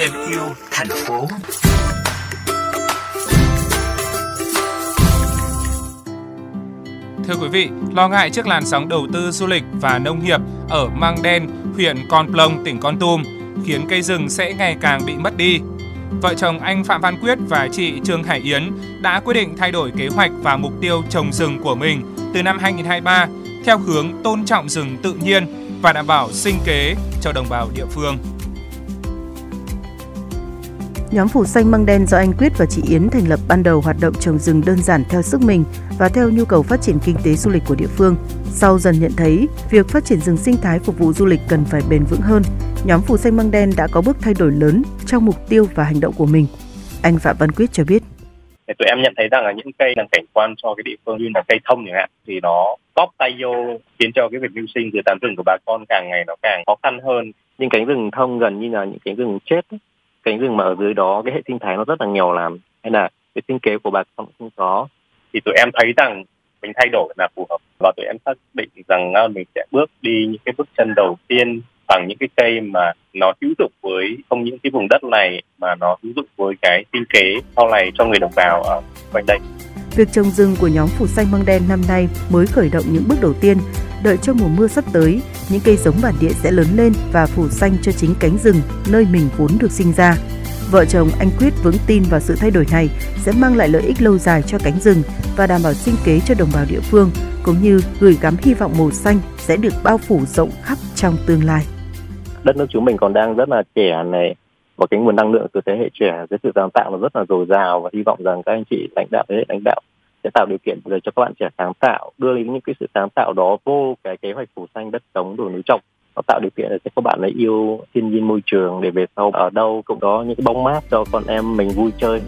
thêm yêu thành phố Thưa quý vị, lo ngại trước làn sóng đầu tư du lịch và nông nghiệp ở Mang Đen, huyện Con Plong, tỉnh Con Tum, khiến cây rừng sẽ ngày càng bị mất đi. Vợ chồng anh Phạm Văn Quyết và chị Trương Hải Yến đã quyết định thay đổi kế hoạch và mục tiêu trồng rừng của mình từ năm 2023 theo hướng tôn trọng rừng tự nhiên và đảm bảo sinh kế cho đồng bào địa phương. Nhóm Phủ Xanh Măng Đen do anh Quyết và chị Yến thành lập ban đầu hoạt động trồng rừng đơn giản theo sức mình và theo nhu cầu phát triển kinh tế du lịch của địa phương. Sau dần nhận thấy, việc phát triển rừng sinh thái phục vụ du lịch cần phải bền vững hơn, nhóm Phủ Xanh Măng Đen đã có bước thay đổi lớn trong mục tiêu và hành động của mình. Anh Phạm Văn Quyết cho biết. Thì tụi em nhận thấy rằng là những cây làm cảnh quan cho cái địa phương như là cây thông chẳng hạn thì nó tóp tay vô khiến cho cái việc mưu sinh từ tán rừng của bà con càng ngày nó càng khó khăn hơn. Những cánh rừng thông gần như là những cánh rừng chết ấy cánh rừng mà ở dưới đó cái hệ sinh thái nó rất là nghèo làm hay là cái sinh kế của bà con không có thì tụi em thấy rằng mình thay đổi là phù hợp và tụi em xác định rằng mình sẽ bước đi những cái bước chân đầu tiên bằng những cái cây mà nó hữu dụng với không những cái vùng đất này mà nó hữu dụng với cái sinh kế sau này cho người đồng bào ở quanh đây. Việc trồng rừng của nhóm Phủ Xanh Măng Đen năm nay mới khởi động những bước đầu tiên. Đợi cho mùa mưa sắp tới, những cây giống bản địa sẽ lớn lên và phủ xanh cho chính cánh rừng nơi mình vốn được sinh ra. Vợ chồng anh Quyết vững tin vào sự thay đổi này sẽ mang lại lợi ích lâu dài cho cánh rừng và đảm bảo sinh kế cho đồng bào địa phương, cũng như gửi gắm hy vọng màu xanh sẽ được bao phủ rộng khắp trong tương lai. Đất nước chúng mình còn đang rất là trẻ này, và cái nguồn năng lượng từ thế hệ trẻ, cái sự sáng tạo nó rất là dồi dào và hy vọng rằng các anh chị lãnh đạo thế hệ lãnh đạo sẽ tạo điều kiện để cho các bạn trẻ sáng tạo đưa những cái sự sáng tạo đó vô cái kế hoạch phủ xanh đất sống đồi núi trồng nó tạo điều kiện để cho các bạn ấy yêu thiên nhiên môi trường để về sau ở đâu cũng có những cái bóng mát cho con em mình vui chơi.